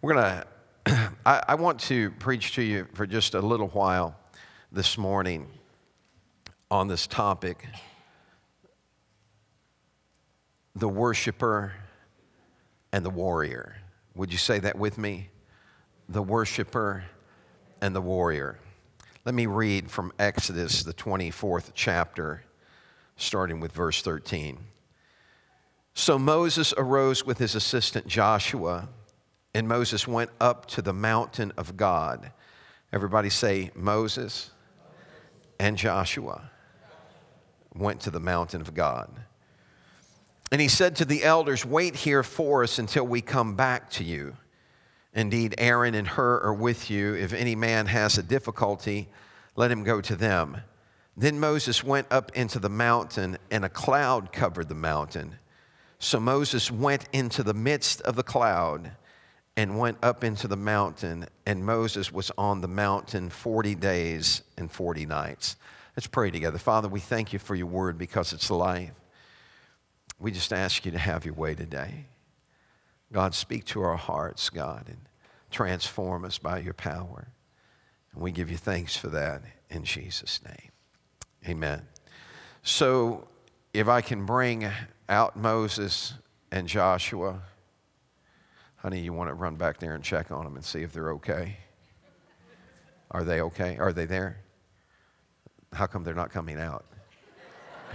We're going to, I want to preach to you for just a little while this morning on this topic the worshiper and the warrior. Would you say that with me? The worshiper and the warrior. Let me read from Exodus, the 24th chapter, starting with verse 13. So Moses arose with his assistant Joshua and Moses went up to the mountain of God. Everybody say, Moses and Joshua went to the mountain of God. And he said to the elders, Wait here for us until we come back to you. Indeed, Aaron and Hur are with you. If any man has a difficulty, let him go to them. Then Moses went up into the mountain, and a cloud covered the mountain. So Moses went into the midst of the cloud and went up into the mountain, and Moses was on the mountain 40 days and 40 nights. Let's pray together. Father, we thank you for your word because it's life. We just ask you to have your way today. God, speak to our hearts, God, and transform us by your power. And we give you thanks for that in Jesus' name. Amen. So, if I can bring out Moses and Joshua honey, you want to run back there and check on them and see if they're okay? Are they okay? Are they there? How come they're not coming out?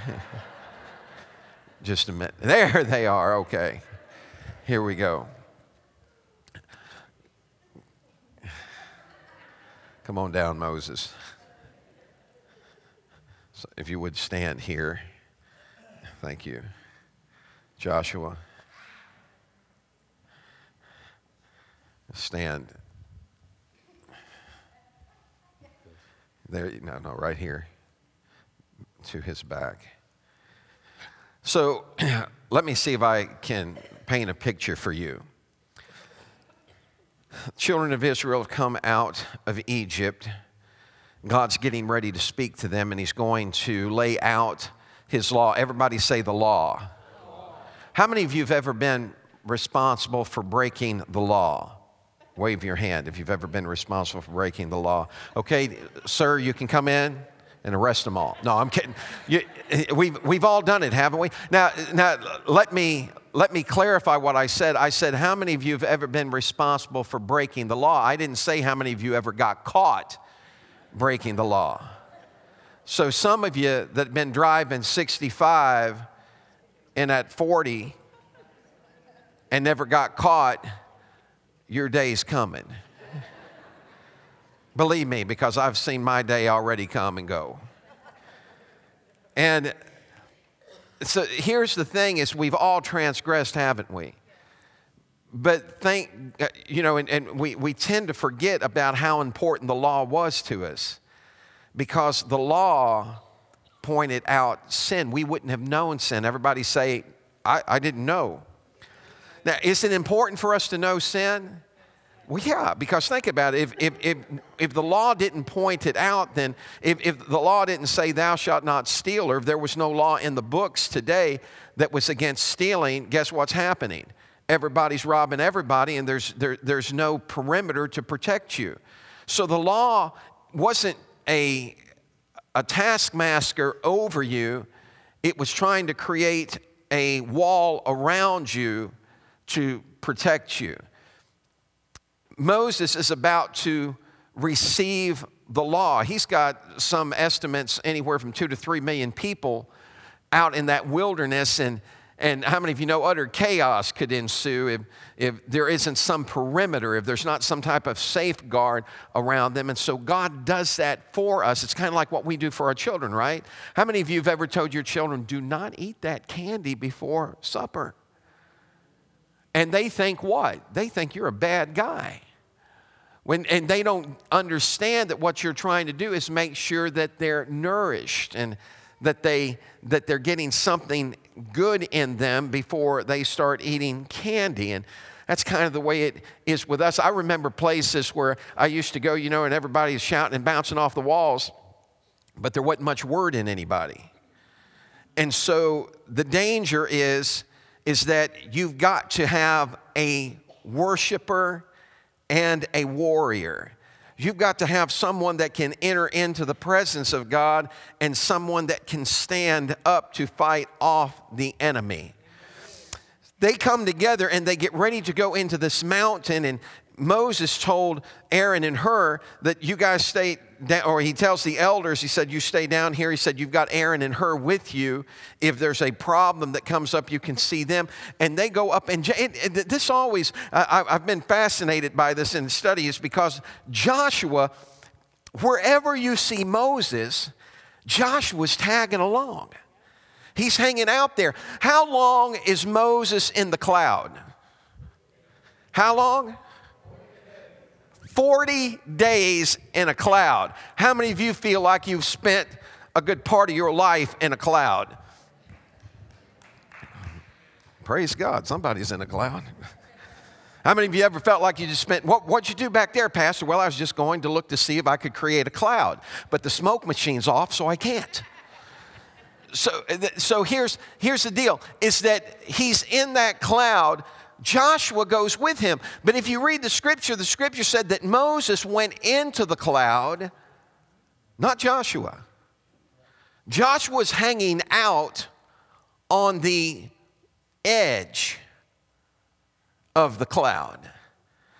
Just a minute. There they are. Okay. Here we go. Come on down, Moses. So if you would stand here. Thank you. Joshua. Stand. There, no, no, right here to his back. So let me see if I can paint a picture for you. Children of Israel have come out of Egypt. God's getting ready to speak to them, and He's going to lay out His law. Everybody say the law. How many of you have ever been responsible for breaking the law? Wave your hand if you've ever been responsible for breaking the law. Okay, sir, you can come in and arrest them all. No, I'm kidding. You, we've, we've all done it, haven't we? Now, now let, me, let me clarify what I said. I said, How many of you have ever been responsible for breaking the law? I didn't say how many of you ever got caught breaking the law. So, some of you that have been driving 65 and at 40 and never got caught your day's coming. Believe me, because I've seen my day already come and go. And so here's the thing is we've all transgressed, haven't we? But think, uh, you know, and, and we, we tend to forget about how important the law was to us because the law pointed out sin. We wouldn't have known sin. Everybody say, I, I didn't know. Now, is it important for us to know sin? Well, yeah, because think about it. If, if, if, if the law didn't point it out, then if, if the law didn't say, Thou shalt not steal, or if there was no law in the books today that was against stealing, guess what's happening? Everybody's robbing everybody, and there's, there, there's no perimeter to protect you. So the law wasn't a, a taskmaster over you, it was trying to create a wall around you to protect you. Moses is about to receive the law. He's got some estimates anywhere from two to three million people out in that wilderness. And, and how many of you know utter chaos could ensue if, if there isn't some perimeter, if there's not some type of safeguard around them? And so God does that for us. It's kind of like what we do for our children, right? How many of you have ever told your children, do not eat that candy before supper? And they think what? They think you're a bad guy. When, and they don't understand that what you're trying to do is make sure that they're nourished and that, they, that they're getting something good in them before they start eating candy. And that's kind of the way it is with us. I remember places where I used to go, you know, and everybody's shouting and bouncing off the walls, but there wasn't much word in anybody. And so the danger is is that you've got to have a worshiper and a warrior. You've got to have someone that can enter into the presence of God and someone that can stand up to fight off the enemy. They come together and they get ready to go into this mountain, and Moses told Aaron and Hur that you guys stay down, or he tells the elders, he said, You stay down here. He said, You've got Aaron and Hur with you. If there's a problem that comes up, you can see them. And they go up, and, and this always, I, I've been fascinated by this in studies because Joshua, wherever you see Moses, Joshua's tagging along. He's hanging out there. How long is Moses in the cloud? How long? 40 days in a cloud. How many of you feel like you've spent a good part of your life in a cloud? Praise God, somebody's in a cloud. How many of you ever felt like you just spent, what, what'd you do back there, Pastor? Well, I was just going to look to see if I could create a cloud, but the smoke machine's off, so I can't. So, so here's, here's the deal is that he's in that cloud Joshua goes with him. But if you read the scripture, the scripture said that Moses went into the cloud, not Joshua. Joshua's hanging out on the edge of the cloud.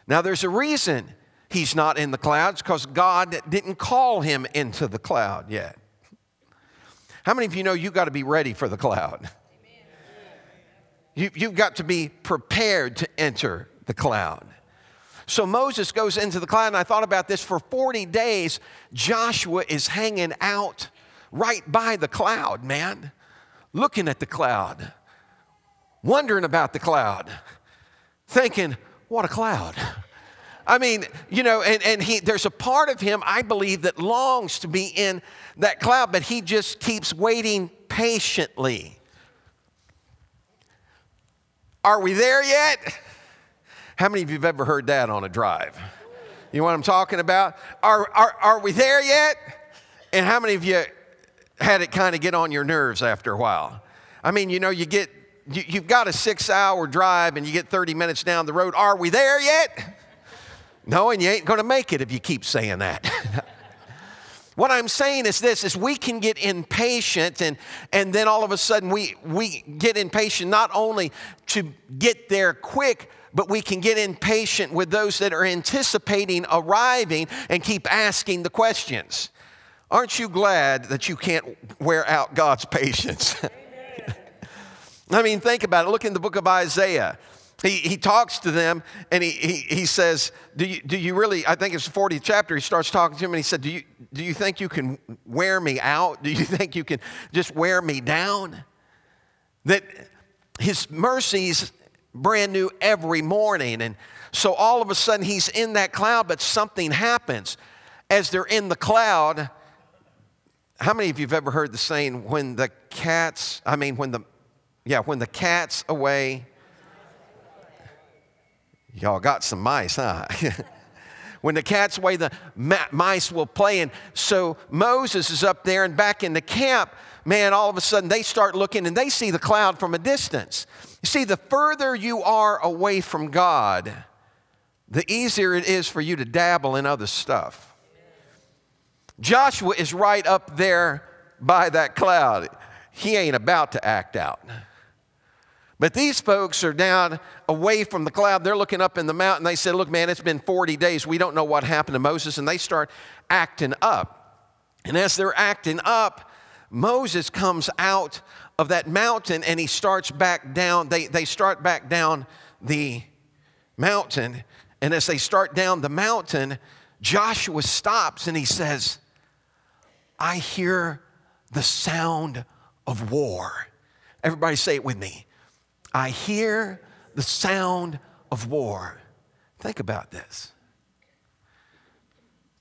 Now, there's a reason he's not in the clouds because God didn't call him into the cloud yet. How many of you know you got to be ready for the cloud? You, you've got to be prepared to enter the cloud. So Moses goes into the cloud, and I thought about this for 40 days. Joshua is hanging out right by the cloud, man, looking at the cloud, wondering about the cloud, thinking, what a cloud. I mean, you know, and, and he, there's a part of him, I believe, that longs to be in that cloud, but he just keeps waiting patiently. Are we there yet? How many of you have ever heard that on a drive? You know what I'm talking about? Are, are, are we there yet? And how many of you had it kind of get on your nerves after a while? I mean, you know, you get, you, you've got a six hour drive and you get 30 minutes down the road. Are we there yet? No, and you ain't going to make it if you keep saying that. What I'm saying is this is we can get impatient and, and then all of a sudden we, we get impatient not only to get there quick, but we can get impatient with those that are anticipating arriving and keep asking the questions. Aren't you glad that you can't wear out God's patience? I mean, think about it. Look in the book of Isaiah. He, he talks to them and he, he, he says, do you, do you really, I think it's the 40th chapter, he starts talking to him and he said, do you, do you think you can wear me out? Do you think you can just wear me down? That his mercies brand new every morning. And so all of a sudden he's in that cloud, but something happens. As they're in the cloud, how many of you have ever heard the saying, when the cat's, I mean, when the, yeah, when the cat's away, Y'all got some mice, huh? when the cat's away, the mice will play. And so Moses is up there and back in the camp, man, all of a sudden they start looking and they see the cloud from a distance. You see, the further you are away from God, the easier it is for you to dabble in other stuff. Joshua is right up there by that cloud. He ain't about to act out. But these folks are down away from the cloud. They're looking up in the mountain. They said, Look, man, it's been 40 days. We don't know what happened to Moses. And they start acting up. And as they're acting up, Moses comes out of that mountain and he starts back down. They, they start back down the mountain. And as they start down the mountain, Joshua stops and he says, I hear the sound of war. Everybody say it with me. I hear the sound of war. Think about this.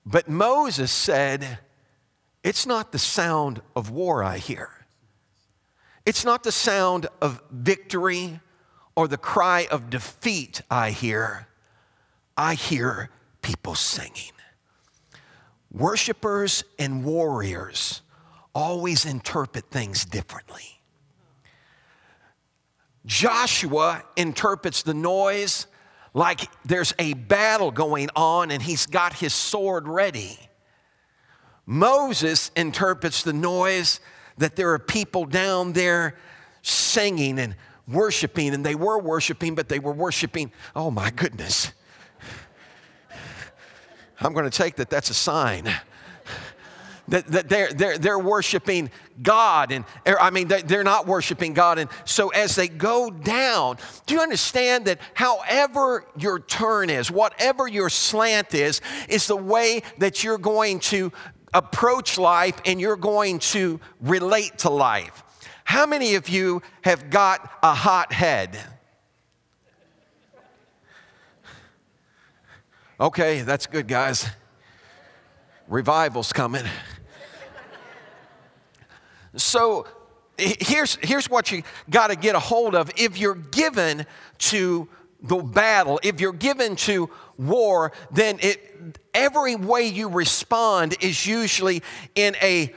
But Moses said, It's not the sound of war I hear. It's not the sound of victory or the cry of defeat I hear. I hear people singing. Worshippers and warriors always interpret things differently. Joshua interprets the noise like there's a battle going on and he's got his sword ready. Moses interprets the noise that there are people down there singing and worshiping, and they were worshiping, but they were worshiping, oh my goodness. I'm going to take that that's a sign that, that they're, they're, they're worshiping God, and er, I mean, they're not worshiping God. And so, as they go down, do you understand that however your turn is, whatever your slant is, is the way that you're going to approach life and you're going to relate to life? How many of you have got a hot head? Okay, that's good, guys. Revival's coming. So here's, here's what you got to get a hold of. If you're given to the battle, if you're given to war, then it, every way you respond is usually in a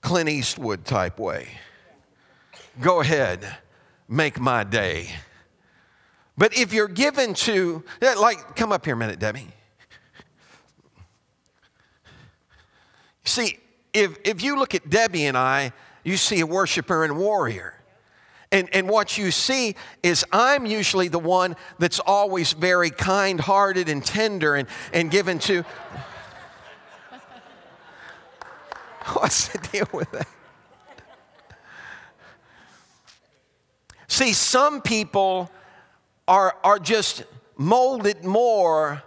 Clint Eastwood type way. Go ahead, make my day. But if you're given to, like, come up here a minute, Debbie. See, if, if you look at Debbie and I, you see a worshiper and warrior. And, and what you see is I'm usually the one that's always very kind hearted and tender and, and given to. What's the deal with that? See, some people are, are just molded more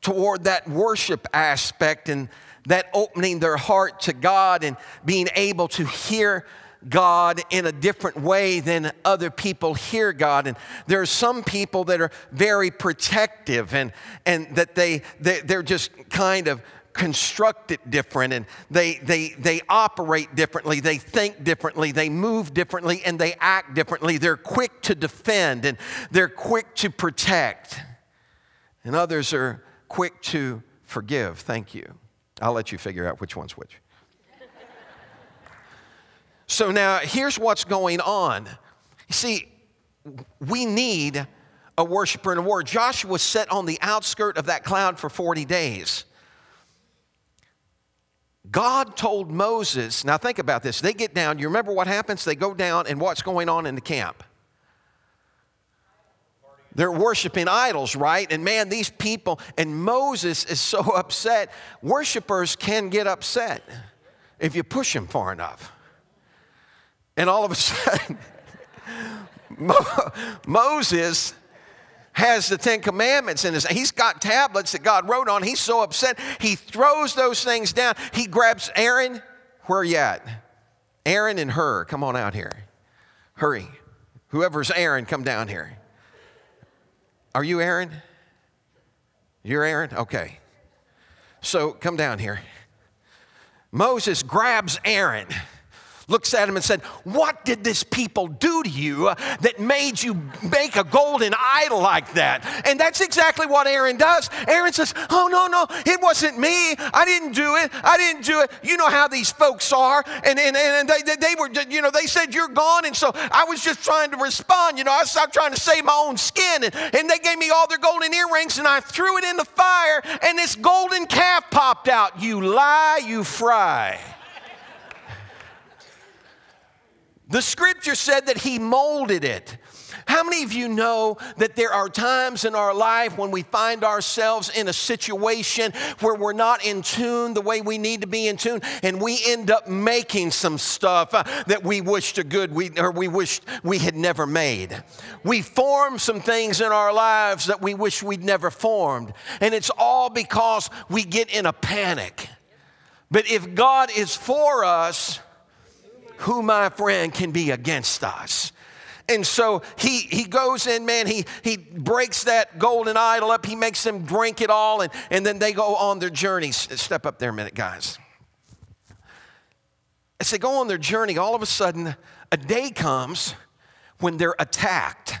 toward that worship aspect and that opening their heart to God and being able to hear God in a different way than other people hear God. And there are some people that are very protective and, and that they, they, they're just kind of constructed different and they, they, they operate differently, they think differently, they move differently, and they act differently. They're quick to defend and they're quick to protect. And others are quick to forgive. Thank you. I'll let you figure out which one's which. so now here's what's going on. You see, we need a worshiper in a warrior. Joshua sat on the outskirt of that cloud for 40 days. God told Moses, now think about this. They get down, you remember what happens? They go down, and what's going on in the camp? They're worshiping idols, right? And man, these people, and Moses is so upset. Worshippers can get upset if you push them far enough. And all of a sudden, Mo- Moses has the Ten Commandments in his He's got tablets that God wrote on. He's so upset. He throws those things down. He grabs Aaron. Where are you at? Aaron and Hur, come on out here. Hurry. Whoever's Aaron, come down here. Are you Aaron? You're Aaron? Okay. So come down here. Moses grabs Aaron looks at him and said, What did this people do to you that made you make a golden idol like that? And that's exactly what Aaron does. Aaron says, Oh, no, no, it wasn't me. I didn't do it. I didn't do it. You know how these folks are. And, and, and they, they were, you know, they said, You're gone. And so I was just trying to respond. You know, I stopped trying to save my own skin. And, and they gave me all their golden earrings and I threw it in the fire and this golden calf popped out. You lie, you fry. The scripture said that he molded it. How many of you know that there are times in our life when we find ourselves in a situation where we're not in tune the way we need to be in tune, and we end up making some stuff uh, that we wish to good we, or we wished we had never made? We form some things in our lives that we wish we'd never formed, and it's all because we get in a panic. But if God is for us, who, my friend, can be against us? And so he, he goes in, man, he, he breaks that golden idol up, he makes them drink it all, and, and then they go on their journey. Step up there a minute, guys. As they go on their journey, all of a sudden, a day comes when they're attacked.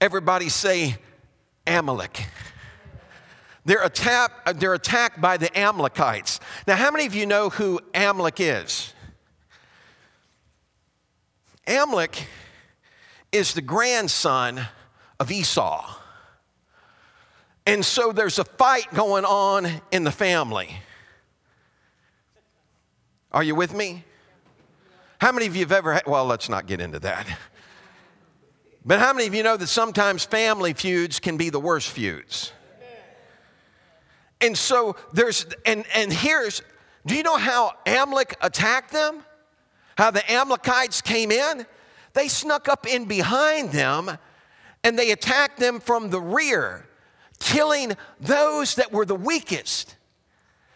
Everybody say, Amalek. They're, attack, they're attacked by the Amalekites. Now, how many of you know who Amalek is? Amalek is the grandson of Esau. And so there's a fight going on in the family. Are you with me? How many of you have ever had, well, let's not get into that. But how many of you know that sometimes family feuds can be the worst feuds? And so there's, and, and here's, do you know how Amalek attacked them? How the Amalekites came in? They snuck up in behind them and they attacked them from the rear, killing those that were the weakest.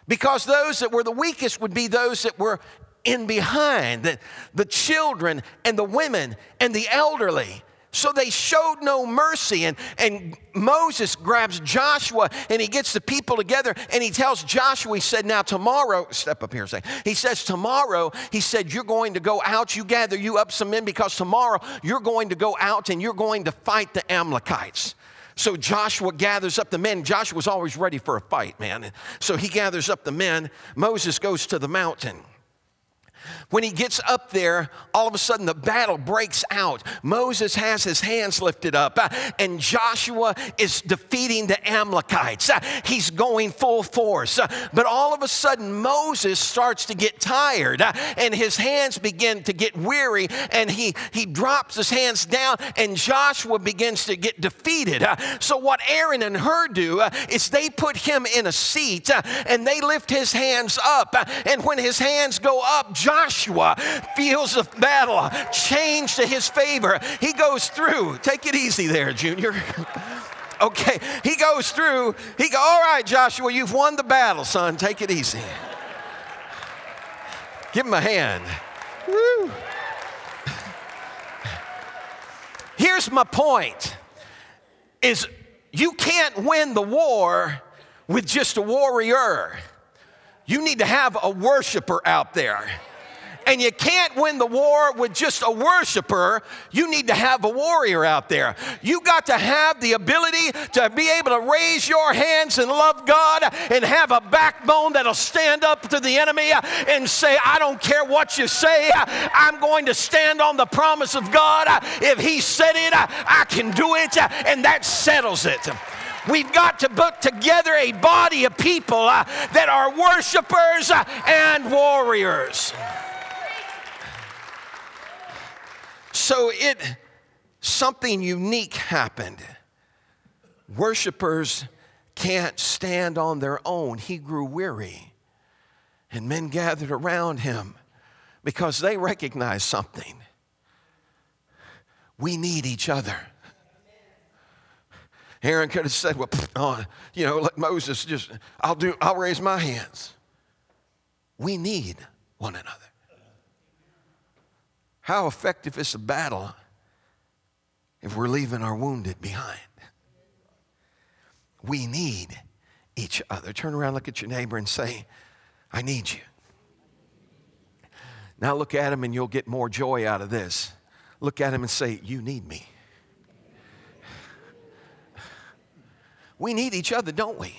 Because those that were the weakest would be those that were in behind, the, the children and the women and the elderly. So they showed no mercy. And, and Moses grabs Joshua and he gets the people together and he tells Joshua, he said, Now tomorrow, step up here a second. He says, Tomorrow, he said, You're going to go out, you gather you up some men because tomorrow you're going to go out and you're going to fight the Amalekites. So Joshua gathers up the men. Joshua's always ready for a fight, man. So he gathers up the men. Moses goes to the mountain. When he gets up there, all of a sudden the battle breaks out. Moses has his hands lifted up, uh, and Joshua is defeating the Amalekites. Uh, he's going full force. Uh, but all of a sudden, Moses starts to get tired, and his hands begin to get weary, and he, he drops his hands down, and Joshua begins to get defeated. So, what Aaron and Hur do is they put him in a seat and they lift his hands up. And when his hands go up, Joshua feels the battle change to his favor. He goes through. Take it easy there, Junior. okay, he goes through. He go, all right, Joshua, you've won the battle, son. Take it easy. Give him a hand. Woo. Here's my point is you can't win the war with just a warrior. You need to have a worshiper out there. And you can't win the war with just a worshiper. You need to have a warrior out there. You got to have the ability to be able to raise your hands and love God and have a backbone that'll stand up to the enemy and say, I don't care what you say, I'm going to stand on the promise of God. If He said it, I can do it, and that settles it. We've got to put together a body of people uh, that are worshipers uh, and warriors. So it something unique happened. Worshippers can't stand on their own. He grew weary. And men gathered around him because they recognized something. We need each other. Aaron could have said, Well, oh, you know, let Moses just, I'll do, I'll raise my hands. We need one another. How effective is the battle if we're leaving our wounded behind? We need each other. Turn around, look at your neighbor, and say, I need you. Now look at him, and you'll get more joy out of this. Look at him and say, You need me. We need each other, don't we?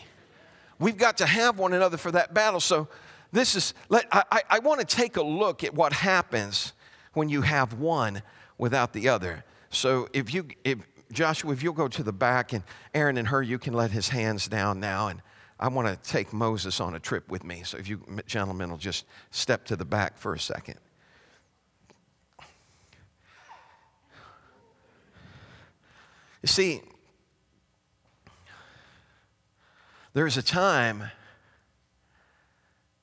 We've got to have one another for that battle. So, this is, let, I, I want to take a look at what happens when you have one without the other. So if you, if Joshua, if you'll go to the back and Aaron and Hur, you can let his hands down now. And I want to take Moses on a trip with me. So if you gentlemen will just step to the back for a second. You see, there's a time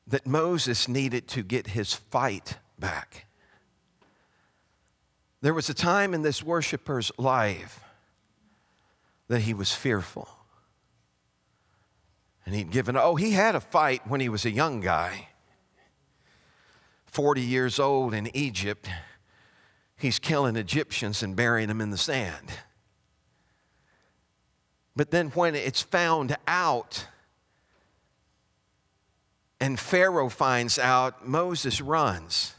that Moses needed to get his fight back. There was a time in this worshiper's life that he was fearful. And he'd given, oh, he had a fight when he was a young guy. 40 years old in Egypt, he's killing Egyptians and burying them in the sand. But then when it's found out, and Pharaoh finds out, Moses runs.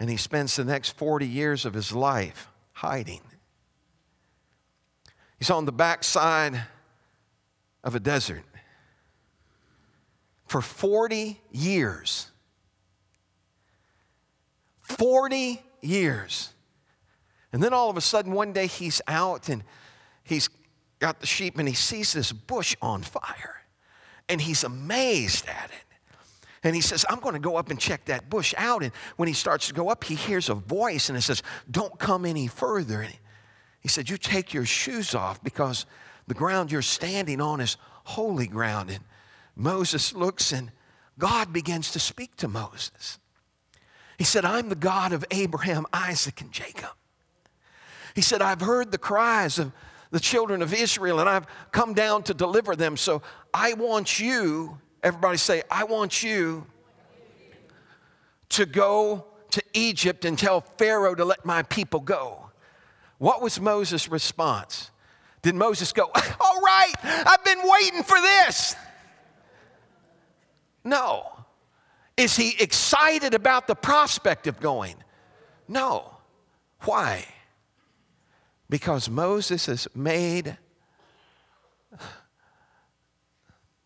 And he spends the next 40 years of his life hiding. He's on the backside of a desert for 40 years. 40 years. And then all of a sudden, one day he's out and he's got the sheep and he sees this bush on fire and he's amazed at it. And he says, I'm going to go up and check that bush out. And when he starts to go up, he hears a voice and it says, Don't come any further. And he said, You take your shoes off because the ground you're standing on is holy ground. And Moses looks and God begins to speak to Moses. He said, I'm the God of Abraham, Isaac, and Jacob. He said, I've heard the cries of the children of Israel and I've come down to deliver them. So I want you, everybody say, I want you to go to Egypt and tell Pharaoh to let my people go. What was Moses' response? Did Moses go, All right, I've been waiting for this? No. Is he excited about the prospect of going? No. Why? Because Moses has made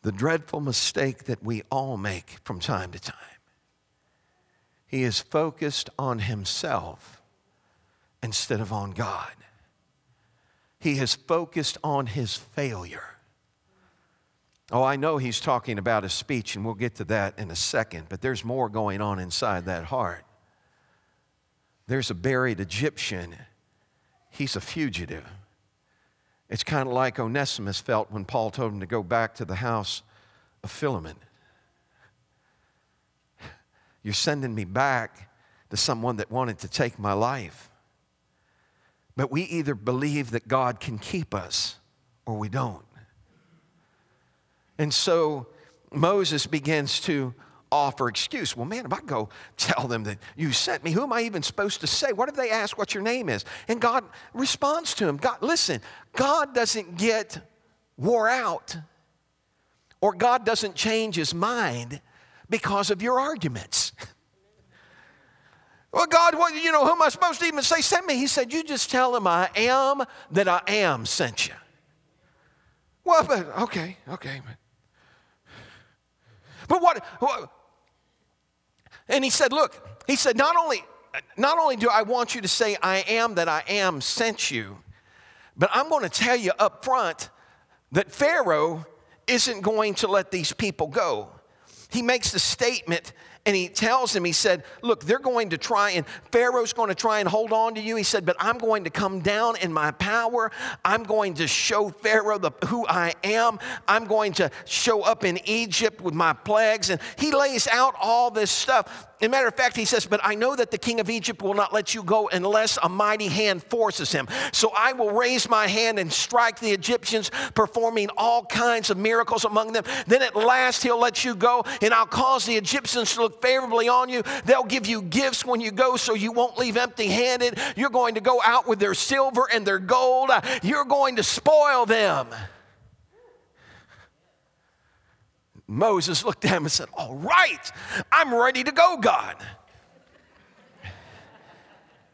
the dreadful mistake that we all make from time to time. He is focused on himself instead of on God. He has focused on his failure. Oh, I know he's talking about a speech, and we'll get to that in a second, but there's more going on inside that heart. There's a buried Egyptian, he's a fugitive. It's kind of like Onesimus felt when Paul told him to go back to the house of Philemon. You're sending me back to someone that wanted to take my life. But we either believe that God can keep us or we don't. And so Moses begins to offer excuse. Well, man, if I go tell them that you sent me, who am I even supposed to say? What if they ask what your name is? And God responds to him. God, listen, God doesn't get wore out or God doesn't change his mind because of your arguments. Well, God, what, you know, who am I supposed to even say sent me? He said, You just tell him I am that I am sent you. Well, but okay, okay. But what, what and he said, Look, he said, not only, not only do I want you to say I am that I am sent you, but I'm going to tell you up front that Pharaoh isn't going to let these people go. He makes the statement and he tells him, he said, Look, they're going to try, and Pharaoh's going to try and hold on to you. He said, But I'm going to come down in my power. I'm going to show Pharaoh the, who I am. I'm going to show up in Egypt with my plagues. And he lays out all this stuff. As a matter of fact, he says, But I know that the king of Egypt will not let you go unless a mighty hand forces him. So I will raise my hand and strike the Egyptians, performing all kinds of miracles among them. Then at last he'll let you go, and I'll cause the Egyptians to look favorably on you. They'll give you gifts when you go so you won't leave empty handed. You're going to go out with their silver and their gold, you're going to spoil them. Moses looked at him and said, All right, I'm ready to go, God.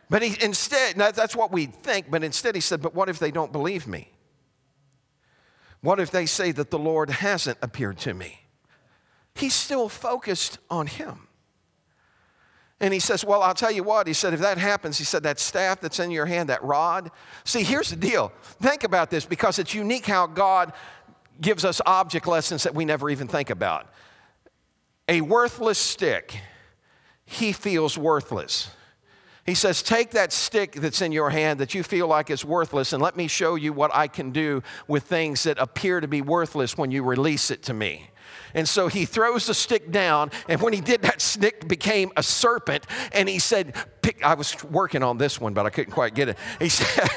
But he instead, that's what we think, but instead he said, But what if they don't believe me? What if they say that the Lord hasn't appeared to me? He's still focused on him. And he says, Well, I'll tell you what. He said, If that happens, he said, that staff that's in your hand, that rod. See, here's the deal. Think about this because it's unique how God gives us object lessons that we never even think about. A worthless stick, he feels worthless. He says, Take that stick that's in your hand that you feel like is worthless, and let me show you what I can do with things that appear to be worthless when you release it to me. And so he throws the stick down, and when he did, that stick became a serpent. And he said, pick, I was working on this one, but I couldn't quite get it. He said,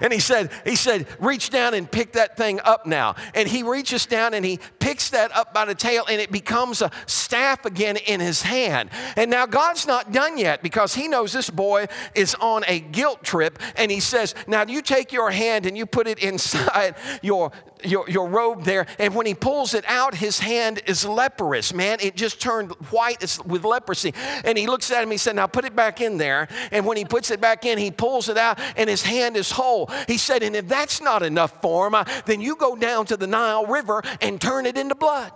and he said, he said, reach down and pick that thing up now. And he reaches down and he picks that up by the tail, and it becomes a staff again in his hand. And now God's not done yet because he knows this boy is on a guilt trip, and he says, now you take your hand and you put it inside your your, your robe there. And when he pulls it out, his hand is leprous, man. It just turned white with leprosy. And he looks at him, he said, Now put it back in there. And when he puts it back in, he pulls it out, and his hand is whole. He said, And if that's not enough for him, uh, then you go down to the Nile River and turn it into blood.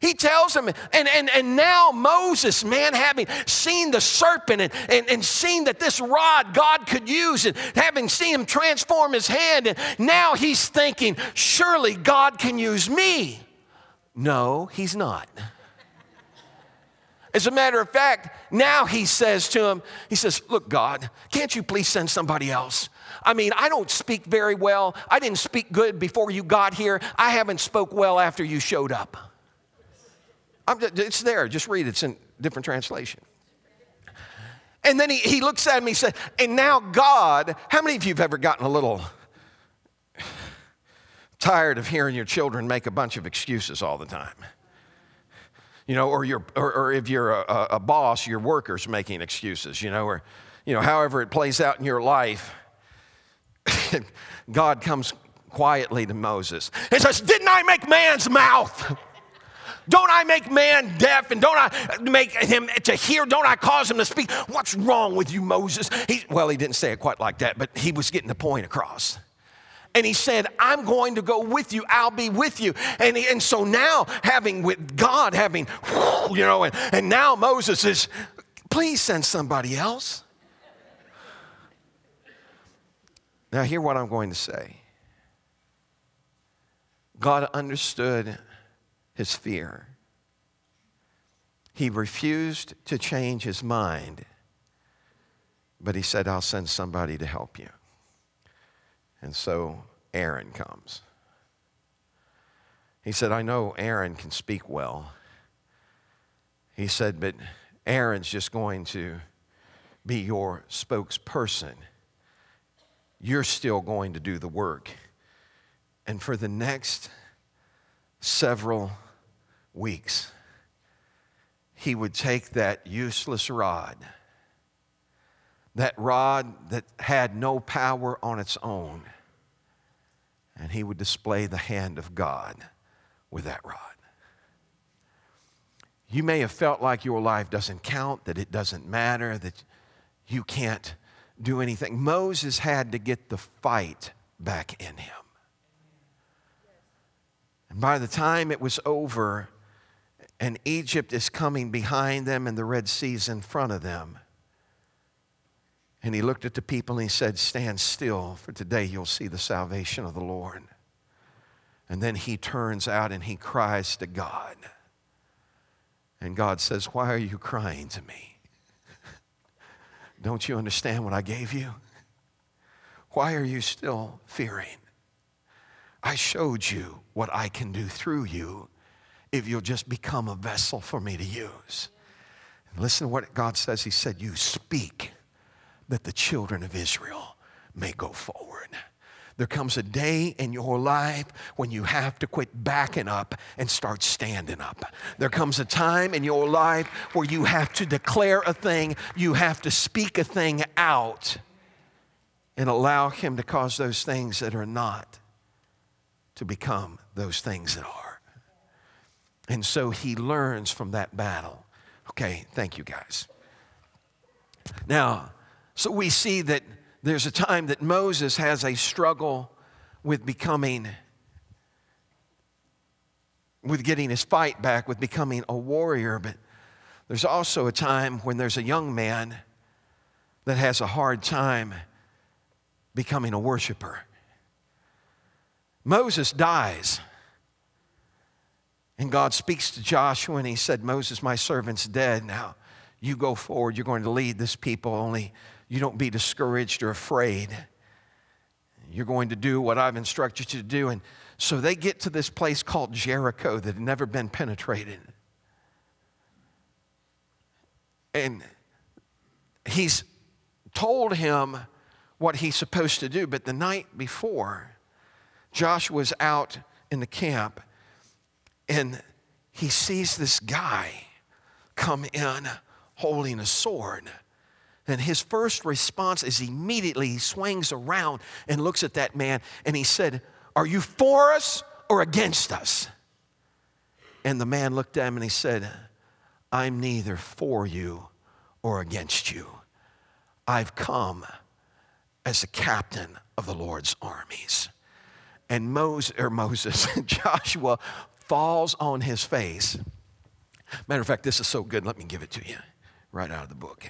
He tells him, and, and, and now Moses, man, having seen the serpent and, and, and seen that this rod God could use, and having seen him transform his hand, and now he's thinking, surely God can use me. No, he's not. As a matter of fact, now he says to him, he says, Look, God, can't you please send somebody else? I mean, I don't speak very well. I didn't speak good before you got here. I haven't spoke well after you showed up. I'm, it's there. Just read it. It's in different translation. And then he, he looks at him, he said, And now God, how many of you have ever gotten a little tired of hearing your children make a bunch of excuses all the time? You know, or, you or, or if you're a, a boss, your workers making excuses, you know, or, you know, however it plays out in your life. God comes quietly to Moses and says, Didn't I make man's mouth? Don't I make man deaf and don't I make him to hear? Don't I cause him to speak? What's wrong with you, Moses? He, well, he didn't say it quite like that, but he was getting the point across. And he said, I'm going to go with you. I'll be with you. And, he, and so now, having with God, having, you know, and, and now Moses is, please send somebody else. Now, hear what I'm going to say. God understood his fear. He refused to change his mind, but he said, I'll send somebody to help you. And so Aaron comes. He said, I know Aaron can speak well. He said, but Aaron's just going to be your spokesperson. You're still going to do the work. And for the next several weeks, he would take that useless rod, that rod that had no power on its own, and he would display the hand of God with that rod. You may have felt like your life doesn't count, that it doesn't matter, that you can't do anything. Moses had to get the fight back in him. And by the time it was over, and Egypt is coming behind them, and the Red Sea's in front of them. And he looked at the people and he said, Stand still, for today you'll see the salvation of the Lord. And then he turns out and he cries to God. And God says, Why are you crying to me? Don't you understand what I gave you? Why are you still fearing? I showed you what I can do through you if you'll just become a vessel for me to use. listen to what God says. He said, You speak that the children of Israel may go forward. There comes a day in your life when you have to quit backing up and start standing up. There comes a time in your life where you have to declare a thing, you have to speak a thing out and allow Him to cause those things that are not to become those things that are. And so he learns from that battle. Okay, thank you guys. Now, so we see that there's a time that Moses has a struggle with becoming, with getting his fight back, with becoming a warrior, but there's also a time when there's a young man that has a hard time becoming a worshiper. Moses dies. And God speaks to Joshua and he said, Moses, my servant's dead. Now you go forward. You're going to lead this people, only you don't be discouraged or afraid. You're going to do what I've instructed you to do. And so they get to this place called Jericho that had never been penetrated. And he's told him what he's supposed to do, but the night before, Joshua's out in the camp and he sees this guy come in holding a sword. And his first response is immediately he swings around and looks at that man and he said, Are you for us or against us? And the man looked at him and he said, I'm neither for you or against you. I've come as the captain of the Lord's armies. And Moses, Moses, Joshua falls on his face. Matter of fact, this is so good, let me give it to you right out of the book.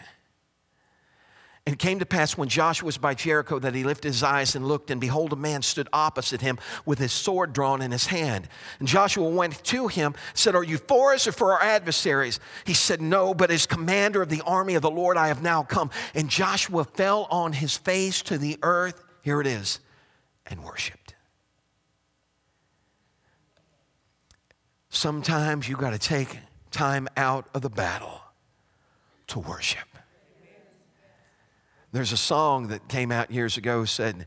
And it came to pass when Joshua was by Jericho that he lifted his eyes and looked, and behold, a man stood opposite him with his sword drawn in his hand. And Joshua went to him, said, Are you for us or for our adversaries? He said, No, but as commander of the army of the Lord I have now come. And Joshua fell on his face to the earth, here it is, and worshiped. Sometimes you got to take time out of the battle to worship. There's a song that came out years ago said,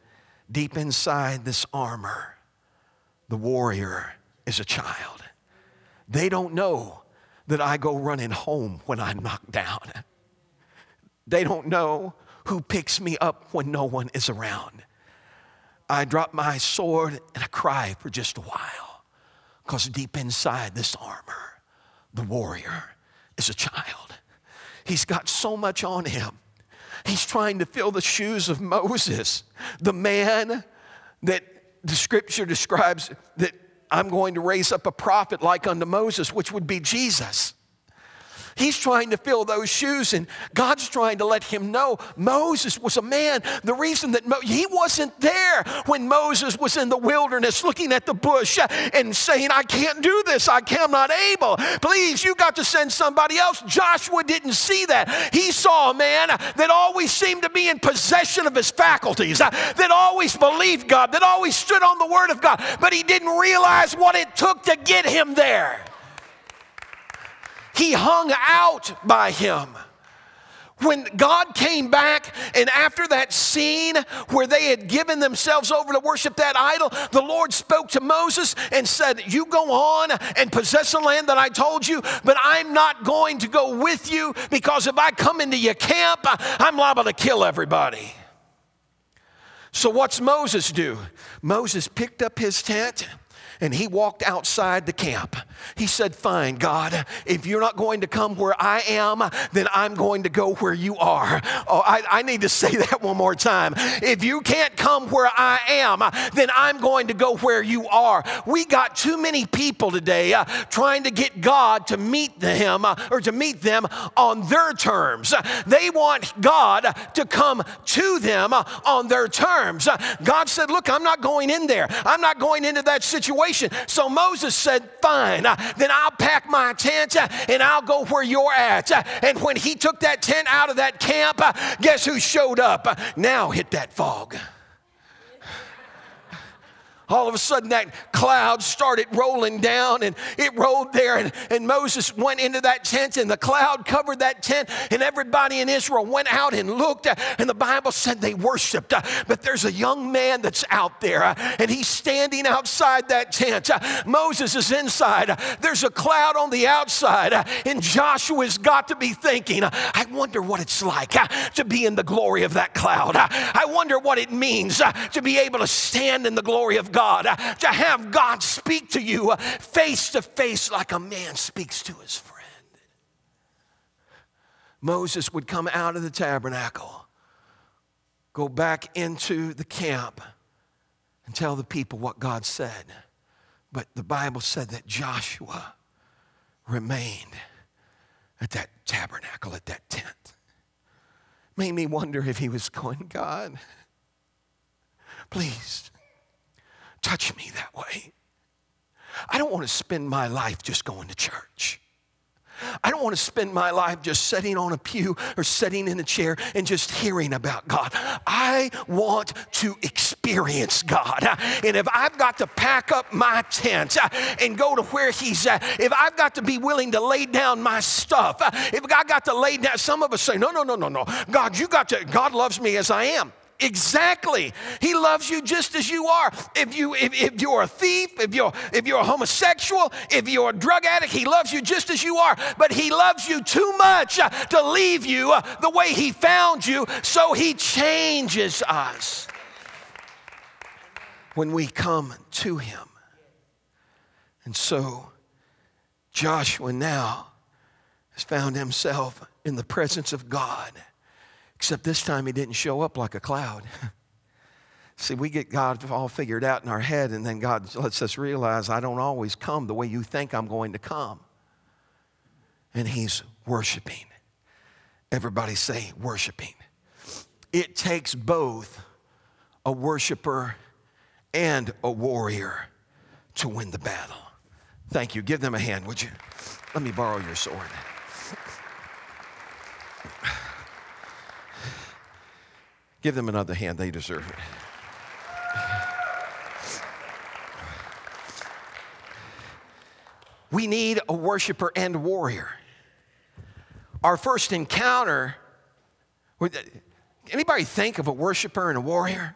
Deep inside this armor, the warrior is a child. They don't know that I go running home when I'm knocked down. They don't know who picks me up when no one is around. I drop my sword and I cry for just a while because deep inside this armor, the warrior is a child. He's got so much on him He's trying to fill the shoes of Moses, the man that the scripture describes that I'm going to raise up a prophet like unto Moses, which would be Jesus. He's trying to fill those shoes, and God's trying to let him know Moses was a man. The reason that Mo- he wasn't there when Moses was in the wilderness looking at the bush uh, and saying, I can't do this, I am not able. Please, you got to send somebody else. Joshua didn't see that. He saw a man that always seemed to be in possession of his faculties, uh, that always believed God, that always stood on the word of God, but he didn't realize what it took to get him there. He hung out by him. When God came back, and after that scene where they had given themselves over to worship that idol, the Lord spoke to Moses and said, You go on and possess the land that I told you, but I'm not going to go with you because if I come into your camp, I'm liable to kill everybody. So, what's Moses do? Moses picked up his tent and he walked outside the camp. He said, Fine, God, if you're not going to come where I am, then I'm going to go where you are. Oh, I, I need to say that one more time. If you can't come where I am, then I'm going to go where you are. We got too many people today uh, trying to get God to meet them uh, or to meet them on their terms. They want God to come to them uh, on their terms. God said, Look, I'm not going in there. I'm not going into that situation. So Moses said, Fine, then I'll pack my tent uh, and I'll go where you're at. Uh, and when he took that tent out of that camp, guess who showed up? Now hit that fog all of a sudden that cloud started rolling down and it rolled there and, and Moses went into that tent and the cloud covered that tent and everybody in Israel went out and looked and the Bible said they worshiped. Uh, but there's a young man that's out there uh, and he's standing outside that tent. Uh, Moses is inside. There's a cloud on the outside and Joshua's got to be thinking, I wonder what it's like to be in the glory of that cloud. I wonder what it means to be able to stand in the glory of God. God, to have God speak to you face to face like a man speaks to his friend. Moses would come out of the tabernacle, go back into the camp, and tell the people what God said. But the Bible said that Joshua remained at that tabernacle, at that tent. Made me wonder if he was going, God, please touch me that way. I don't want to spend my life just going to church. I don't want to spend my life just sitting on a pew or sitting in a chair and just hearing about God. I want to experience God. And if I've got to pack up my tent and go to where He's at, if I've got to be willing to lay down my stuff, if I got to lay down, some of us say, no, no, no, no, no. God, you got to, God loves me as I am. Exactly. He loves you just as you are. If you if, if you're a thief, if you're if you're a homosexual, if you're a drug addict, he loves you just as you are. But he loves you too much uh, to leave you uh, the way he found you, so he changes us when we come to him. And so Joshua now has found himself in the presence of God. Except this time he didn't show up like a cloud. See, we get God all figured out in our head, and then God lets us realize I don't always come the way you think I'm going to come. And He's worshiping. Everybody say, worshiping. It takes both a worshiper and a warrior to win the battle. Thank you. Give them a hand, would you? Let me borrow your sword. Give them another hand, they deserve it. We need a worshiper and warrior. Our first encounter, anybody think of a worshiper and a warrior?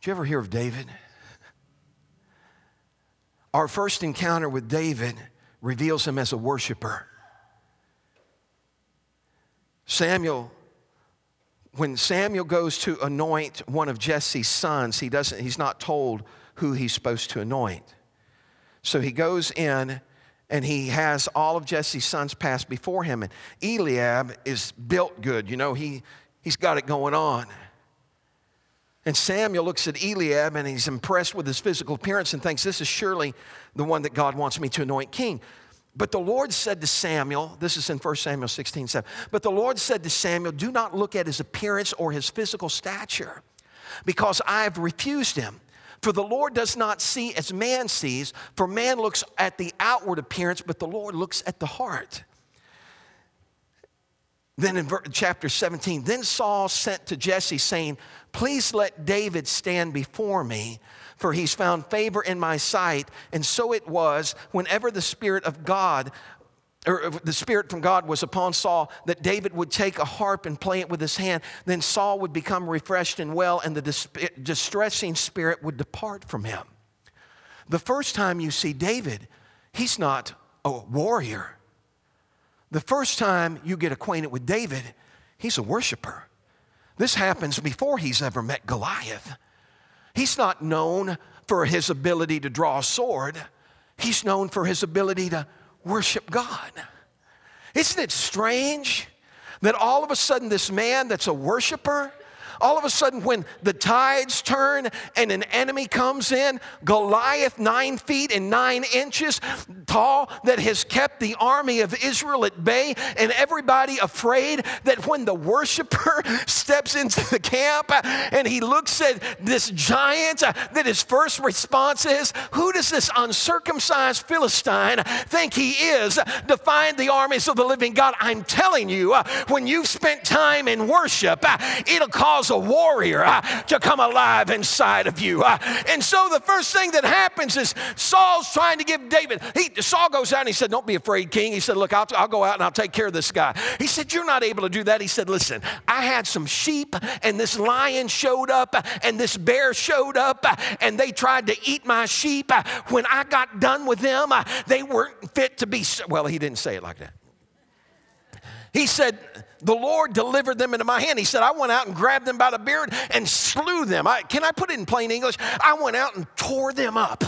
Did you ever hear of David? Our first encounter with David reveals him as a worshiper. Samuel, when Samuel goes to anoint one of Jesse's sons, he doesn't, he's not told who he's supposed to anoint. So he goes in and he has all of Jesse's sons pass before him. And Eliab is built good, you know, he, he's got it going on. And Samuel looks at Eliab and he's impressed with his physical appearance and thinks, This is surely the one that God wants me to anoint king. But the Lord said to Samuel, this is in 1 Samuel 16, 7. But the Lord said to Samuel, Do not look at his appearance or his physical stature, because I have refused him. For the Lord does not see as man sees, for man looks at the outward appearance, but the Lord looks at the heart. Then in chapter 17, then Saul sent to Jesse, saying, Please let David stand before me, for he's found favor in my sight. And so it was, whenever the Spirit of God or the Spirit from God was upon Saul, that David would take a harp and play it with his hand. Then Saul would become refreshed and well, and the distressing spirit would depart from him. The first time you see David, he's not a warrior. The first time you get acquainted with David, he's a worshiper. This happens before he's ever met Goliath. He's not known for his ability to draw a sword, he's known for his ability to worship God. Isn't it strange that all of a sudden this man that's a worshiper all of a sudden, when the tides turn and an enemy comes in, Goliath, nine feet and nine inches tall, that has kept the army of Israel at bay, and everybody afraid that when the worshiper steps into the camp and he looks at this giant, uh, that his first response is, Who does this uncircumcised Philistine think he is, defying the armies of the living God? I'm telling you, uh, when you've spent time in worship, uh, it'll cause a warrior uh, to come alive inside of you. Uh, and so the first thing that happens is Saul's trying to give David, he, Saul goes out and he said, Don't be afraid, king. He said, Look, I'll, I'll go out and I'll take care of this guy. He said, You're not able to do that. He said, Listen, I had some sheep and this lion showed up and this bear showed up and they tried to eat my sheep. When I got done with them, they weren't fit to be, well, he didn't say it like that. He said, The Lord delivered them into my hand. He said, I went out and grabbed them by the beard and slew them. I, can I put it in plain English? I went out and tore them up.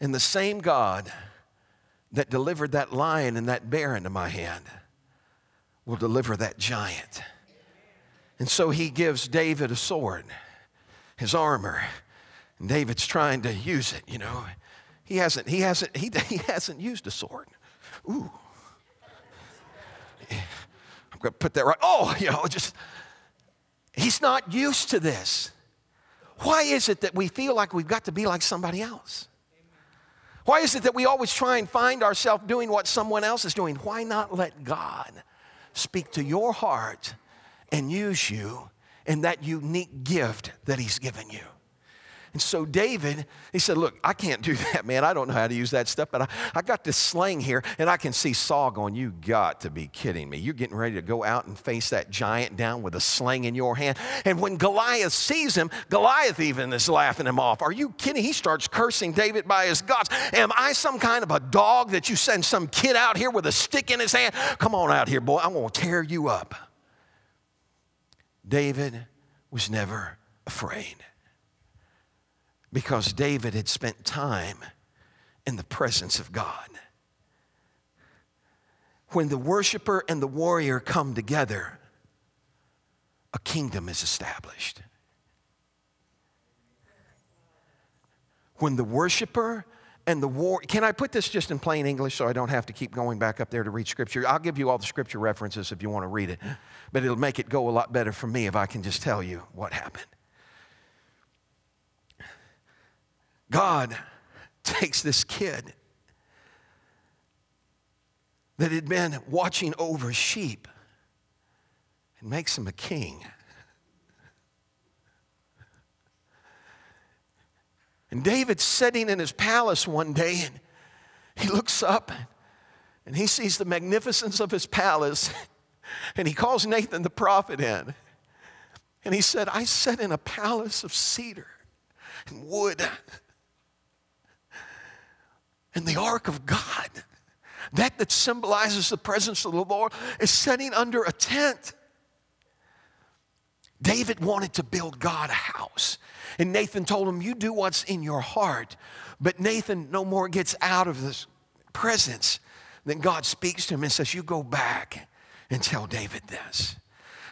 And the same God that delivered that lion and that bear into my hand will deliver that giant. And so he gives David a sword, his armor. And David's trying to use it, you know. He hasn't, he hasn't, he, he hasn't used a sword. Ooh. I'm going to put that right. Oh, you know, just, he's not used to this. Why is it that we feel like we've got to be like somebody else? Why is it that we always try and find ourselves doing what someone else is doing? Why not let God speak to your heart and use you in that unique gift that He's given you? And so David, he said, Look, I can't do that, man. I don't know how to use that stuff, but I, I got this sling here, and I can see Saul going, You got to be kidding me. You're getting ready to go out and face that giant down with a sling in your hand. And when Goliath sees him, Goliath even is laughing him off. Are you kidding? He starts cursing David by his gods. Am I some kind of a dog that you send some kid out here with a stick in his hand? Come on out here, boy. I'm going to tear you up. David was never afraid because David had spent time in the presence of God. When the worshiper and the warrior come together, a kingdom is established. When the worshiper and the war, can I put this just in plain English so I don't have to keep going back up there to read scripture? I'll give you all the scripture references if you want to read it, but it'll make it go a lot better for me if I can just tell you what happened. God takes this kid that had been watching over sheep and makes him a king. And David's sitting in his palace one day and he looks up and he sees the magnificence of his palace and he calls Nathan the prophet in. And he said, I sat in a palace of cedar and wood. And the ark of God, that that symbolizes the presence of the Lord, is sitting under a tent. David wanted to build God a house. And Nathan told him, You do what's in your heart. But Nathan no more gets out of this presence than God speaks to him and says, You go back and tell David this.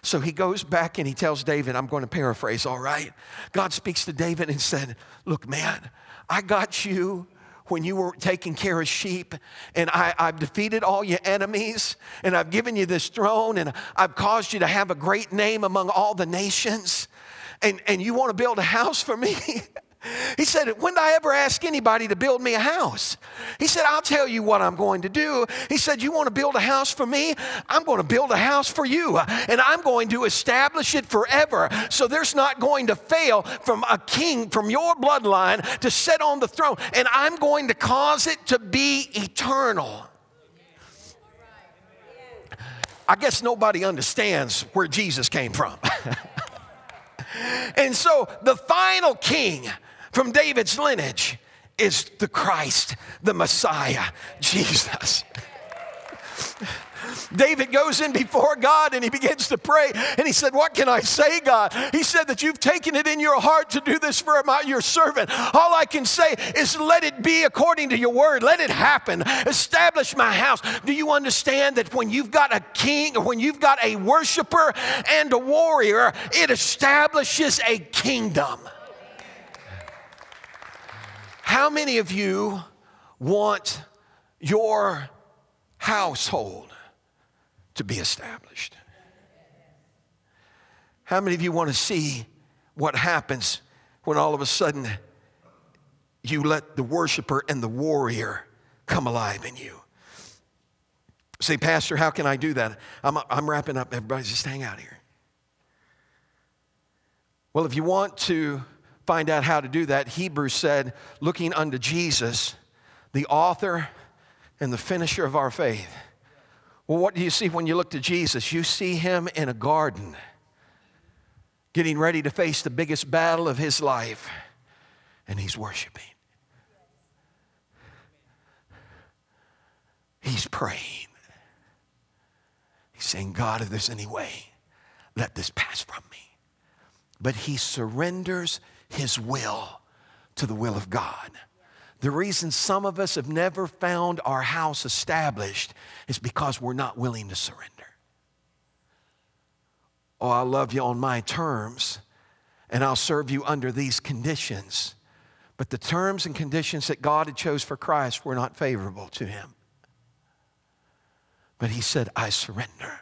So he goes back and he tells David, I'm going to paraphrase, all right? God speaks to David and said, Look, man, I got you when you were taking care of sheep, and I, have defeated all your enemies, and I've given you this throne, and I've caused you to have a great name among all the nations, and, and you want to build a house for me? He said, When did I ever ask anybody to build me a house? He said, I'll tell you what I'm going to do. He said, You want to build a house for me? I'm going to build a house for you, and I'm going to establish it forever. So there's not going to fail from a king from your bloodline to sit on the throne, and I'm going to cause it to be eternal. I guess nobody understands where Jesus came from. and so the final king from David's lineage is the Christ, the Messiah, Jesus. David goes in before God and he begins to pray. And he said, What can I say, God? He said that you've taken it in your heart to do this for my, your servant. All I can say is let it be according to your word. Let it happen. Establish my house. Do you understand that when you've got a king, or when you've got a worshiper and a warrior, it establishes a kingdom? How many of you want your household to be established? How many of you want to see what happens when all of a sudden you let the worshiper and the warrior come alive in you? Say, Pastor, how can I do that? I'm, I'm wrapping up. Everybody, just hang out here. Well, if you want to find out how to do that, Hebrews said, looking unto Jesus, the author and the finisher of our faith. Well, what do you see when you look to Jesus? You see him in a garden, getting ready to face the biggest battle of his life, and he's worshiping. He's praying. He's saying, God, if there's any way, let this pass from me. But he surrenders his will to the will of God. The reason some of us have never found our house established is because we're not willing to surrender. Oh, I love you on my terms, and I'll serve you under these conditions. But the terms and conditions that God had chose for Christ were not favorable to him. But he said, I surrender.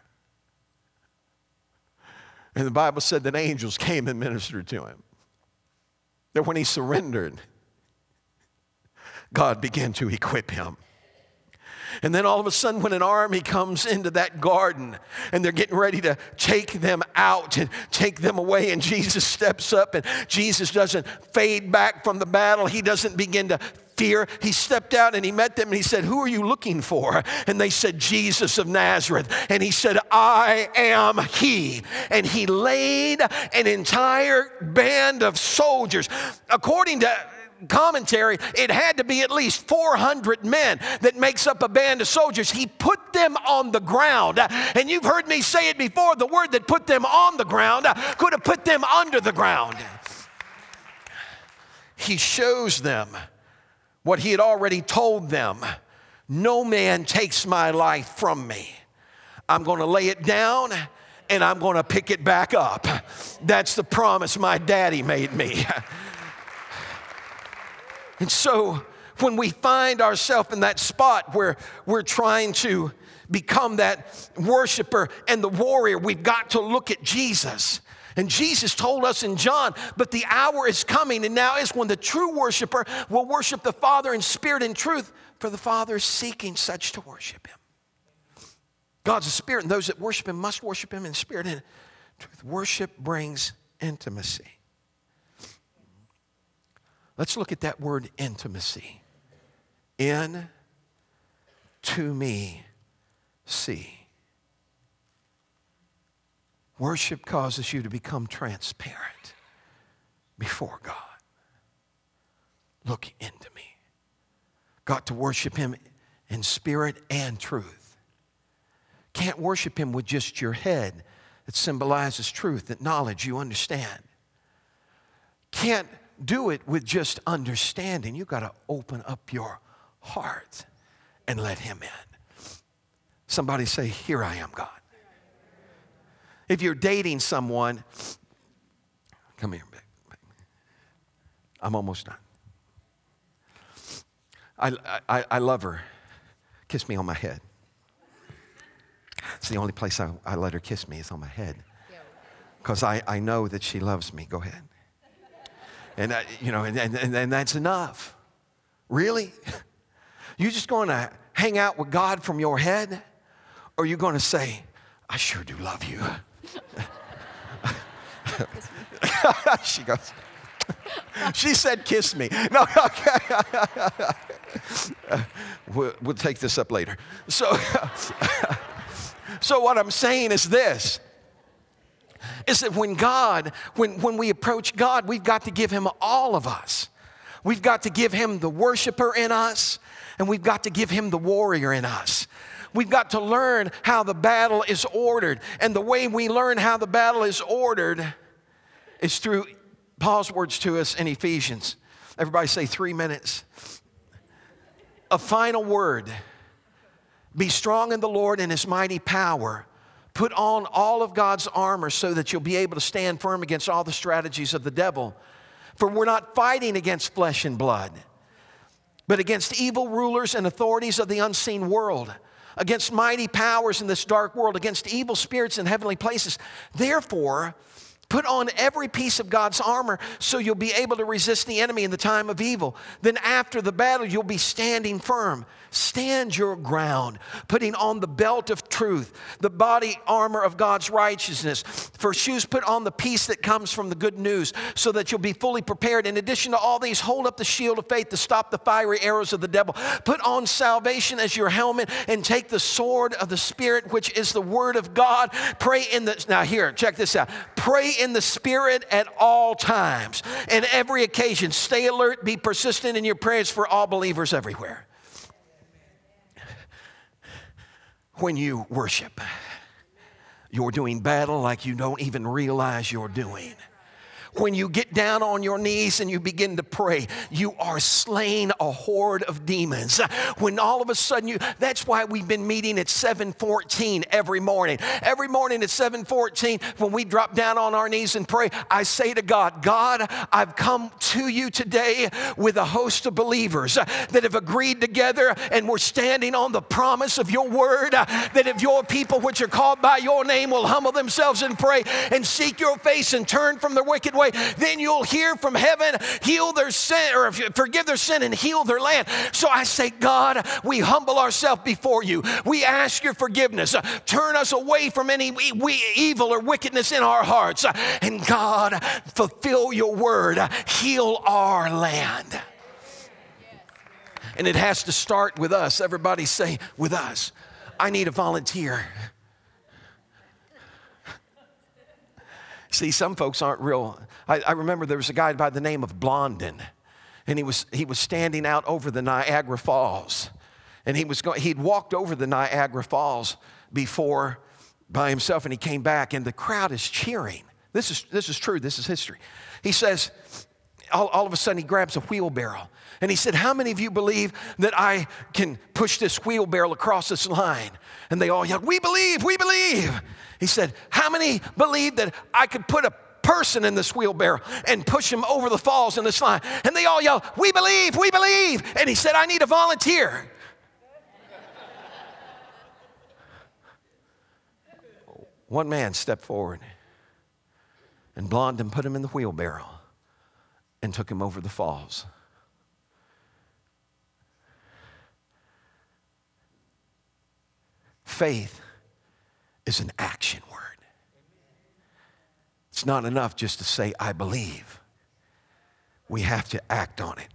And the Bible said that angels came and ministered to him that when he surrendered, God began to equip him. And then all of a sudden, when an army comes into that garden and they're getting ready to take them out and take them away, and Jesus steps up and Jesus doesn't fade back from the battle, he doesn't begin to fear. He stepped out and he met them and he said, Who are you looking for? And they said, Jesus of Nazareth. And he said, I am he. And he laid an entire band of soldiers. According to commentary, it had to be at least 400 men that makes up a band of soldiers. He put them on the ground. And you've heard me say it before the word that put them on the ground could have put them under the ground. He shows them what he had already told them No man takes my life from me. I'm going to lay it down and I'm going to pick it back up. That's the promise my daddy made me. and so when we find ourselves in that spot where we're trying to become that worshiper and the warrior, we've got to look at Jesus. And Jesus told us in John, but the hour is coming, and now is when the true worshiper will worship the Father in spirit and truth, for the Father is seeking such to worship him. God's a spirit, and those that worship him must worship him in spirit and truth. Worship brings intimacy. Let's look at that word intimacy. In to me see. Worship causes you to become transparent before God. Look into me. Got to worship Him in spirit and truth. Can't worship Him with just your head that symbolizes truth, that knowledge you understand. Can't do it with just understanding. You've got to open up your heart and let Him in. Somebody say, Here I am, God. If you're dating someone, come here. I'm almost done. I, I, I love her. Kiss me on my head. It's the only place I, I let her kiss me is on my head. Because I, I know that she loves me. Go ahead. And, I, you know, and, and, and that's enough. Really? You just going to hang out with God from your head? Or are you going to say, I sure do love you? she goes, she said, kiss me. No, okay. we'll, we'll take this up later. So, so what I'm saying is this is that when God, when, when we approach God, we've got to give Him all of us. We've got to give Him the worshiper in us, and we've got to give Him the warrior in us. We've got to learn how the battle is ordered. And the way we learn how the battle is ordered is through Paul's words to us in Ephesians. Everybody say three minutes. A final word Be strong in the Lord and his mighty power. Put on all of God's armor so that you'll be able to stand firm against all the strategies of the devil. For we're not fighting against flesh and blood, but against evil rulers and authorities of the unseen world against mighty powers in this dark world, against evil spirits in heavenly places. Therefore, Put on every piece of God's armor so you'll be able to resist the enemy in the time of evil. Then, after the battle, you'll be standing firm. Stand your ground, putting on the belt of truth, the body armor of God's righteousness. For shoes, put on the peace that comes from the good news so that you'll be fully prepared. In addition to all these, hold up the shield of faith to stop the fiery arrows of the devil. Put on salvation as your helmet and take the sword of the Spirit, which is the word of God. Pray in the, now here, check this out. Pray in the Spirit at all times and every occasion. Stay alert, be persistent in your prayers for all believers everywhere. when you worship. You're doing battle like you don't even realize you're doing. When you get down on your knees and you begin to pray, you are slaying a horde of demons. When all of a sudden you that's why we've been meeting at 714 every morning. Every morning at 714, when we drop down on our knees and pray, I say to God, God, I've come to you today with a host of believers that have agreed together and we're standing on the promise of your word that if your people which are called by your name will humble themselves and pray and seek your face and turn from their wicked way, then you'll hear from heaven, heal their sin, or forgive their sin and heal their land. So I say, God, we humble ourselves before you. We ask your forgiveness. Uh, turn us away from any evil or wickedness in our hearts. Uh, and God, fulfill your word. Heal our land. And it has to start with us. Everybody say, with us. I need a volunteer. See, some folks aren't real. I, I, remember there was a guy by the name of Blondin, and he was, he was standing out over the Niagara Falls. And he was going, he'd walked over the Niagara Falls before by himself, and he came back, and the crowd is cheering. This is, this is true, this is history. He says, all, all of a sudden, he grabs a wheelbarrow. And he said, How many of you believe that I can push this wheelbarrow across this line? And they all yelled, We believe, we believe. He said, How many believe that I could put a person in this wheelbarrow and push him over the falls in this line? And they all yelled, We believe, we believe. And he said, I need a volunteer. One man stepped forward and Blondin put him in the wheelbarrow and took him over the falls. Faith is an action word. It's not enough just to say, I believe. We have to act on it.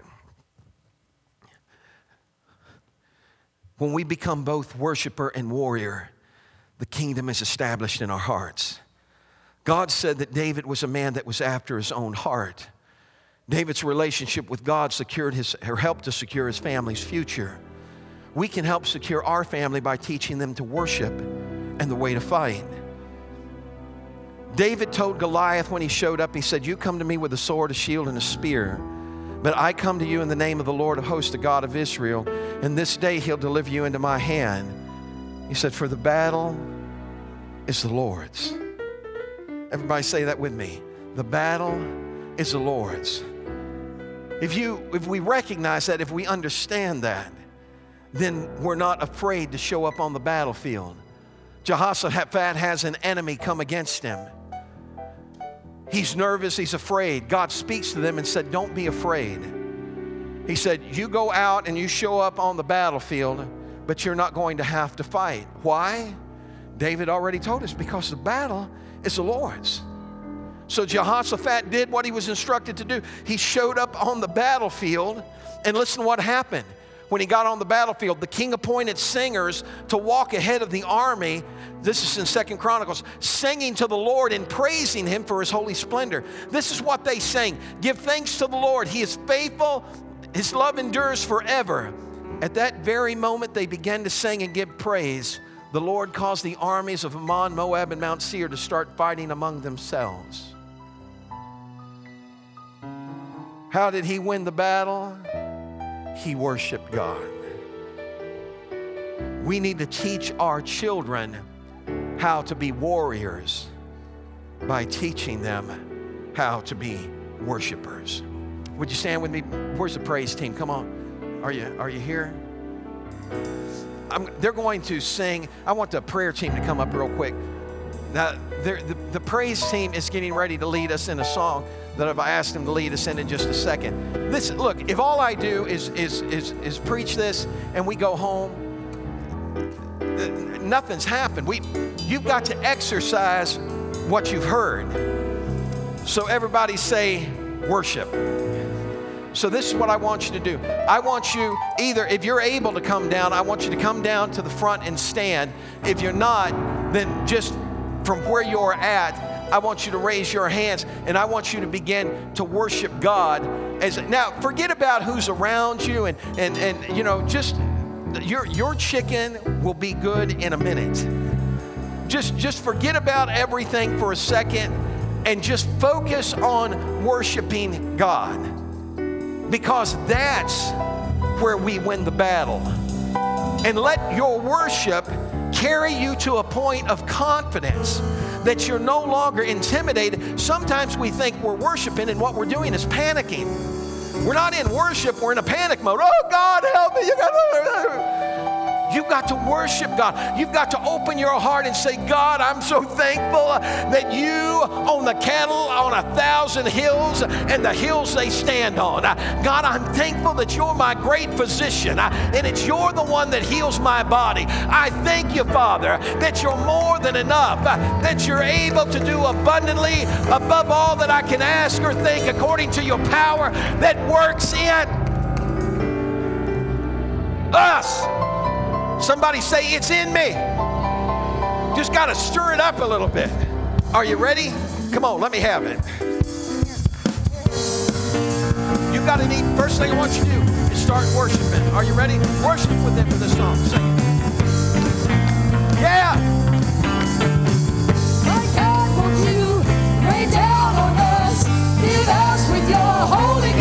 When we become both worshiper and warrior, the kingdom is established in our hearts. God said that David was a man that was after his own heart. David's relationship with God secured his, or helped to secure his family's future. We can help secure our family by teaching them to worship and the way to fight. David told Goliath when he showed up, he said, You come to me with a sword, a shield, and a spear, but I come to you in the name of the Lord of hosts, the God of Israel, and this day he'll deliver you into my hand. He said, For the battle is the Lord's. Everybody say that with me. The battle is the Lord's. If you if we recognize that, if we understand that, then we're not afraid to show up on the battlefield. Jehoshaphat has an enemy come against him. He's nervous, he's afraid. God speaks to them and said, Don't be afraid. He said, You go out and you show up on the battlefield, but you're not going to have to fight. Why? David already told us because the battle is the Lord's. So Jehoshaphat did what he was instructed to do. He showed up on the battlefield, and listen what happened. When he got on the battlefield, the king appointed singers to walk ahead of the army. This is in Second Chronicles, singing to the Lord and praising him for his holy splendor. This is what they sang Give thanks to the Lord. He is faithful, his love endures forever. At that very moment, they began to sing and give praise the Lord caused the armies of Ammon, Moab, and Mount Seir to start fighting among themselves. How did he win the battle? He worshiped God. We need to teach our children how to be warriors by teaching them how to be worshipers. Would you stand with me? Where's the praise team? Come on. Are you, are you here? I'm, they're going to sing. I want the prayer team to come up real quick. Now, the, the praise team is getting ready to lead us in a song that I've asked them to lead us in in just a second. This, look, if all I do is, is, is, is preach this and we go home, nothing's happened. We, you've got to exercise what you've heard. So everybody say worship. So, this is what I want you to do. I want you either, if you're able to come down, I want you to come down to the front and stand. If you're not, then just from where you're at, I want you to raise your hands and I want you to begin to worship God. As now, forget about who's around you and and and you know, just your your chicken will be good in a minute. Just just forget about everything for a second and just focus on worshiping God because that's where we win the battle. And let your worship carry you to a point of confidence that you're no longer intimidated. Sometimes we think we're worshiping and what we're doing is panicking. We're not in worship, we're in a panic mode. Oh God, help me. You got You've got to worship God. You've got to open your heart and say, God, I'm so thankful that you own the cattle on a thousand hills and the hills they stand on. God, I'm thankful that you're my great physician uh, and it's you're the one that heals my body. I thank you, Father, that you're more than enough, uh, that you're able to do abundantly above all that I can ask or think according to your power that works in us. Somebody say, It's in me. Just got to stir it up a little bit. Are you ready? Come on, let me have it. You've got to need, first thing I want you to do is start worshiping. Are you ready? Worship with them for this song. Sing it. Yeah. My God, won't you rain down on us? Us with your Holy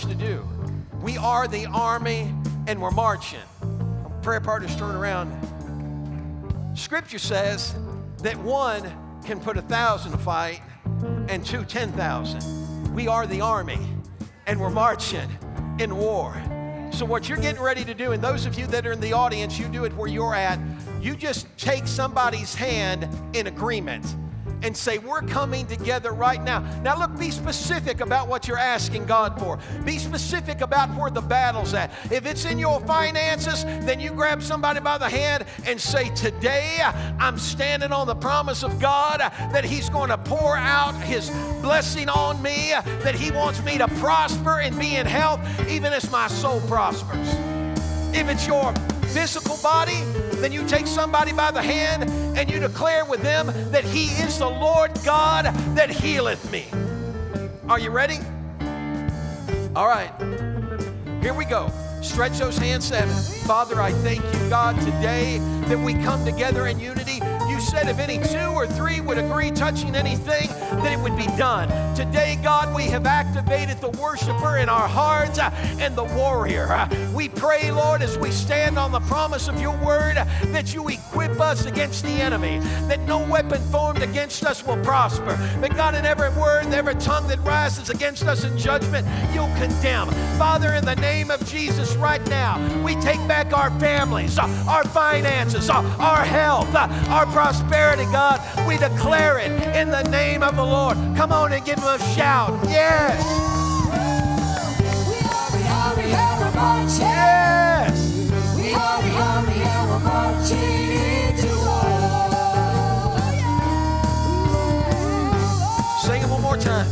to do. We are the army and we're marching. Prayer partners turn around. Scripture says that one can put a thousand to fight and two ten thousand. We are the army and we're marching in war. So, what you're getting ready to do, and those of you that are in the audience, you do it where you're at, you just take somebody's hand in agreement and say, We're coming together right now. Now, look, be specific about what you're asking God for. Be specific about where the battle's at. If it's in your finances, then you grab somebody by the hand and say, Today I'm standing on the promise of God that He's going to pour out His blessing on me, that He wants me to prosper and be in health, even as my soul prospers. If it's your physical body, then you take somebody by the hand and you declare with them that He is the Lord God that healeth me. Are you ready? All right. Here we go. Stretch those hands seven. Father, I thank you, God, today that we come together in unity. You said if any two or three would agree touching anything, that it would be done. Today, God, we have activated the worshiper in our hearts and the warrior. We pray, Lord, as we stand on the promise of your word, that you equip us against the enemy, that no weapon formed against us will prosper. That God, in every word, every tongue that rises against us in judgment, you'll condemn. Father, in the name of Jesus, right now, we take back our families, uh, our finances, uh, our health, uh, our prosperity, God. We declare it in the name of the Lord. Come on and give him a shout. Yes, yes. We are the army and we're marching into war. Sing it one more time.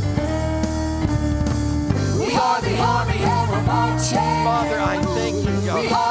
We are the army and we're marching. Father, I thank you, God.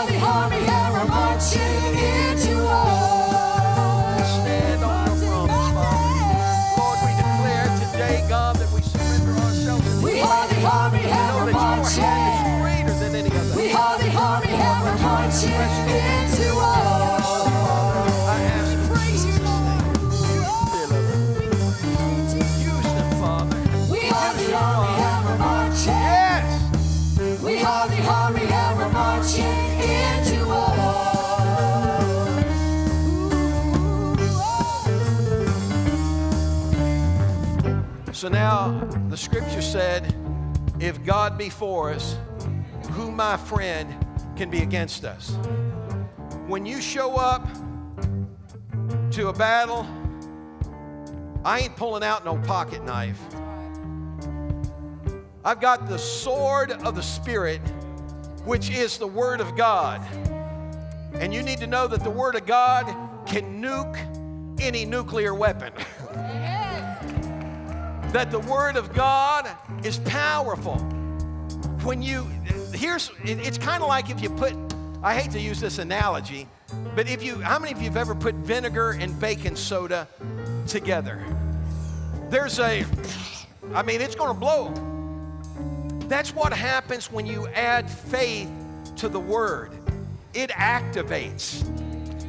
So now the scripture said, if God be for us, who, my friend, can be against us? When you show up to a battle, I ain't pulling out no pocket knife. I've got the sword of the Spirit, which is the Word of God. And you need to know that the Word of God can nuke any nuclear weapon. that the Word of God is powerful. When you, here's, it's kind of like if you put, I hate to use this analogy, but if you, how many of you have ever put vinegar and baking soda together? There's a, I mean, it's going to blow. That's what happens when you add faith to the Word. It activates.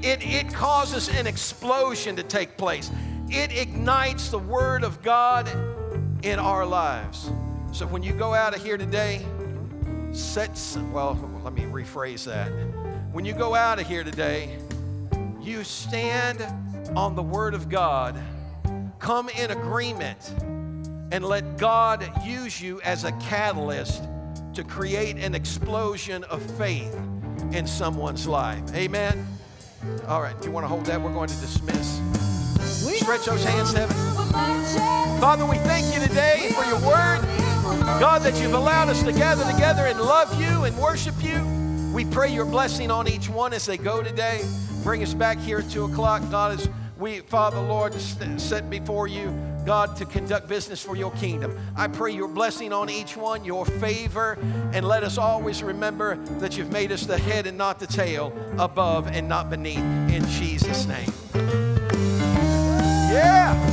It, it causes an explosion to take place. It ignites the Word of God in our lives. So when you go out of here today, set, some- well, let me rephrase that. When you go out of here today, you stand on the Word of God, come in agreement, and let God use you as a catalyst to create an explosion of faith in someone's life. Amen. All right, do you want to hold that? We're going to dismiss. Stretch those hands heaven. Father, we thank you today for your word. God, that you've allowed us to gather together and love you and worship you. We pray your blessing on each one as they go today. Bring us back here at 2 o'clock. God, as we, Father, Lord, set before you God, to conduct business for your kingdom. I pray your blessing on each one, your favor, and let us always remember that you've made us the head and not the tail, above and not beneath. In Jesus' name. Yeah.